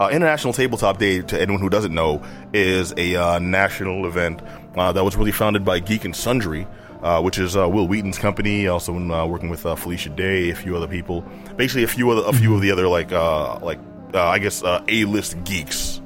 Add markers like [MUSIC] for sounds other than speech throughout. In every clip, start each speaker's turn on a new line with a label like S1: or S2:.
S1: Uh, International Tabletop Day, to anyone who doesn't know, is a uh, national event uh, that was really founded by Geek and Sundry, uh, which is uh, Wil Wheaton's company. Also, uh, working with uh, Felicia Day, a few other people. Basically, a few of the, a few of the other like uh, like uh, I guess uh, A list geeks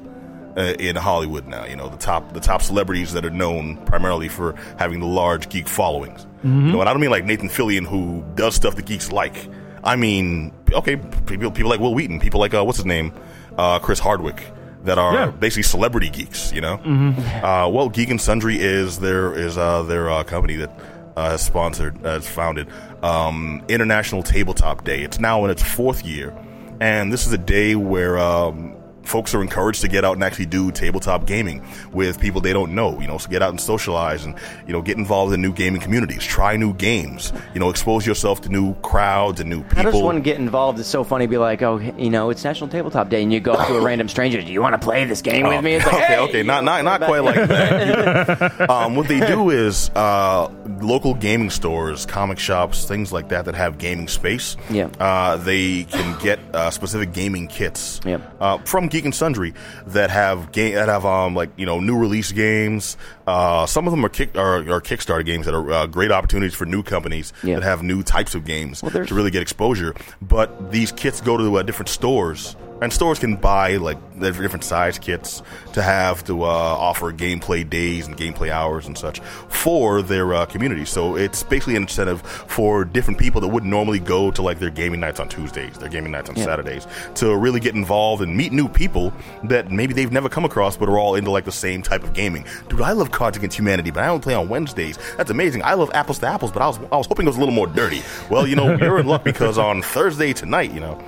S1: uh, in Hollywood now. You know, the top the top celebrities that are known primarily for having the large geek followings. You know, and I don't mean like Nathan Fillion who does stuff that geeks like. I mean, okay, people people like Wil Wheaton, people like uh, what's his name, uh, Chris Hardwick. That are
S2: Yeah.
S1: basically celebrity geeks, you know. Uh, well, Geek and Sundry is their is uh, their uh, company that uh, has sponsored, has founded um, International Tabletop Day. It's now in its fourth year, and this is a day where um, folks are encouraged to get out and actually do tabletop gaming with people they don't know. You know, so get out and socialize, and you know, get involved in new gaming communities, try new games. You know, expose yourself to new crowds and new people.
S3: How does one get involved? It's so funny. Be like, oh, you know, it's National Tabletop Day, and you go up to a [LAUGHS] random stranger. Do you want to play this game with me? It's like, [LAUGHS]
S1: okay,
S3: hey,
S1: okay, not not not quite like that. [LAUGHS] um, what they do is uh, local gaming stores, comic shops, things like that that have gaming space.
S3: Yeah.
S1: uh, they can get uh, specific gaming kits.
S3: Yeah.
S1: uh, from Geek and Sundry that have game that have um like you know new release games. Uh, some of them are kick are, are Kickstarter games that are uh, great opportunities for new companies
S3: Yeah.
S1: that have new types of games
S3: there's-
S1: to really get exposure. But these kits go to uh, different stores. And stores can buy like different size kits to have to uh, offer gameplay days and gameplay hours and such for their uh, community. So it's basically an incentive for different people that wouldn't normally go to like their gaming nights on Tuesdays, their gaming nights on
S3: Yeah.
S1: Saturdays, to really get involved and meet new people that maybe they've never come across, but are all into like the same type of gaming. Dude, I love Cards Against Humanity, but I only play on Wednesdays. That's amazing. I love Apples to Apples, but I was I was hoping it was a little more dirty. Well, you know, you're in luck because on Thursday tonight, you know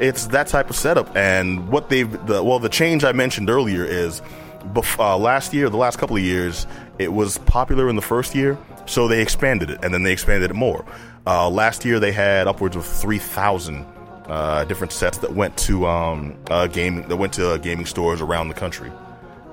S1: it's that type of setup. And what they've, the, well, the change I mentioned earlier is bef- uh, last year, the last couple of years, it was popular in the first year, so they expanded it, and then they expanded it more. Uh, last year, they had upwards of 3,000 uh, different sets that went to um, uh, gaming that went to gaming stores around the country.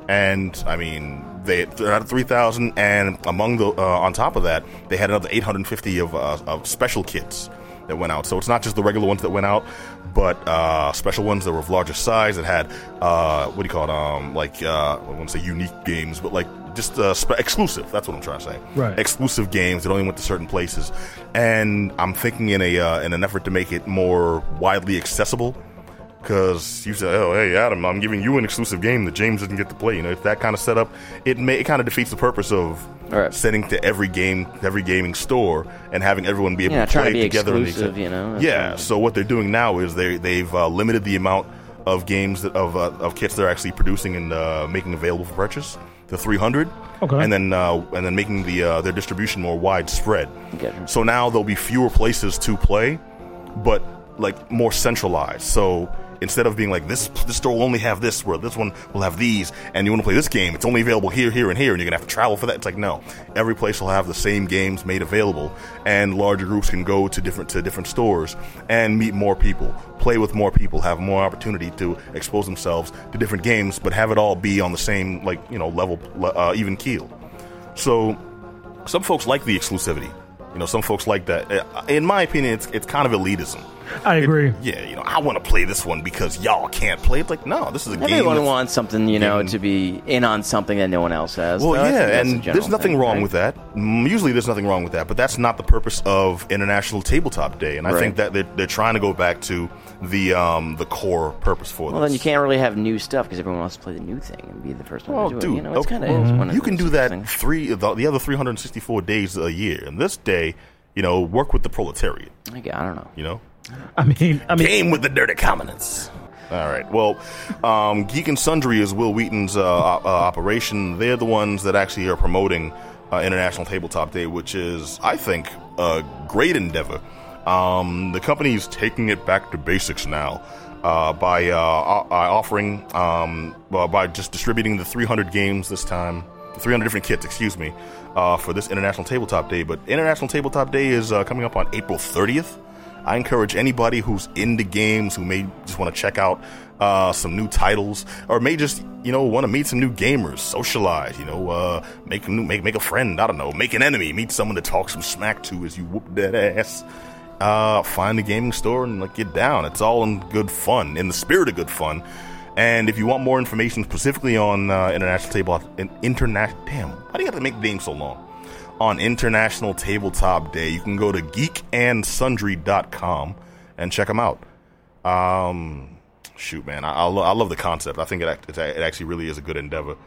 S1: And I mean, they they're 3,000, and among the uh, on top of that, they had another 850 of, uh, of special kits that went out. So it's not just the regular ones that went out, but uh, special ones that were of larger size that had uh, what do you call it? Um, like uh, I want to say unique games, but like just uh, spe- exclusive. That's what I'm trying to say.
S2: Right.
S1: Exclusive games that only went to certain places. And I'm thinking in a uh, in an effort to make it more widely accessible because you say, "Oh, hey, Adam, I'm giving you an exclusive game that James doesn't get to play." You know, if that kind of setup, it may it kind of defeats the purpose of
S3: All right.
S1: sending to every game, every gaming store, and having everyone be able
S3: Yeah,
S1: to
S3: trying
S1: play
S3: to be
S1: together. in the
S3: exclusive, you know,
S1: Yeah.
S3: what-
S1: So what they're doing now is they they've uh, limited the amount of games that, of uh, of kits they're actually producing and uh, making available for purchase to 300.
S2: Okay.
S1: And then uh, and then making the uh, their distribution more widespread.
S3: Gotcha.
S1: So now there'll be fewer places to play, but like more centralized. So instead of being like this, this store will only have this, where this one will have these, and you want to play this game, it's only available here, here, and here, and you're gonna have to travel for that. It's like no, every place will have the same games made available, and larger groups can go to different to different stores and meet more people, play with more people, have more opportunity to expose themselves to different games, but have it all be on the same like you know level, uh, even keel. So some folks like the exclusivity. You know, some folks like that. Uh, In my opinion, it's it's kind of elitism.
S2: I agree.
S1: Yeah, you know, I want to play this one because y'all can't play. It's like, no, this is a game.
S3: Everyone wants something, you know,
S1: Game-
S3: to be in on something that no one else has.
S1: Well,
S3: So I think
S1: yeah, and there's nothing
S3: thing,
S1: wrong
S3: right?
S1: with that. Mm, Usually, there's nothing wrong with that, but that's not the purpose of International Tabletop Day. And I
S3: Right.
S1: think that they're, they're trying to go back to the um, the core purpose for this.
S3: Well,
S1: this.
S3: then you can't really have new stuff because everyone wants to play the new thing and be the first one
S1: Well,
S3: to do
S1: dude,
S3: it. You know, it's
S1: okay,
S3: kind of one of
S1: you can do that
S3: things.
S1: three the, the other 364 days a year, and this day, you know, work with the proletariat.
S3: I gu- I don't know.
S1: You know,
S2: I mean, I mean,
S1: game with the dirty commoners. All right. Well, um, Geek and Sundry is Wil Wheaton's uh, uh, operation. They're the ones that actually are promoting uh, International Tabletop Day, which is, I think, a great endeavor. Um, the company is taking it back to basics now uh, by uh, uh, offering, um, well, by just distributing the 300 games this time, 300 different kits, excuse me, uh, for this International Tabletop Day. But International Tabletop Day is uh, coming up on April 30th. I encourage anybody who's into games who may just want to check out uh, some new titles or may just you know want to meet some new gamers, socialize, you know, uh, make a new make make a friend. I don't know, make an enemy, meet someone to talk some smack to as you whoop that ass. Uh, find a gaming store and like get down. It's all in good fun, in the spirit of good fun. And if you want more information specifically on uh, International Tabletop, in, international, damn, why do you have to make the name so long? On International Tabletop Day, you can go to geekandsundry.com and check them out. Um, shoot, man, I, I, lo- I love the concept. I think it, act- it, it actually really is a good endeavor.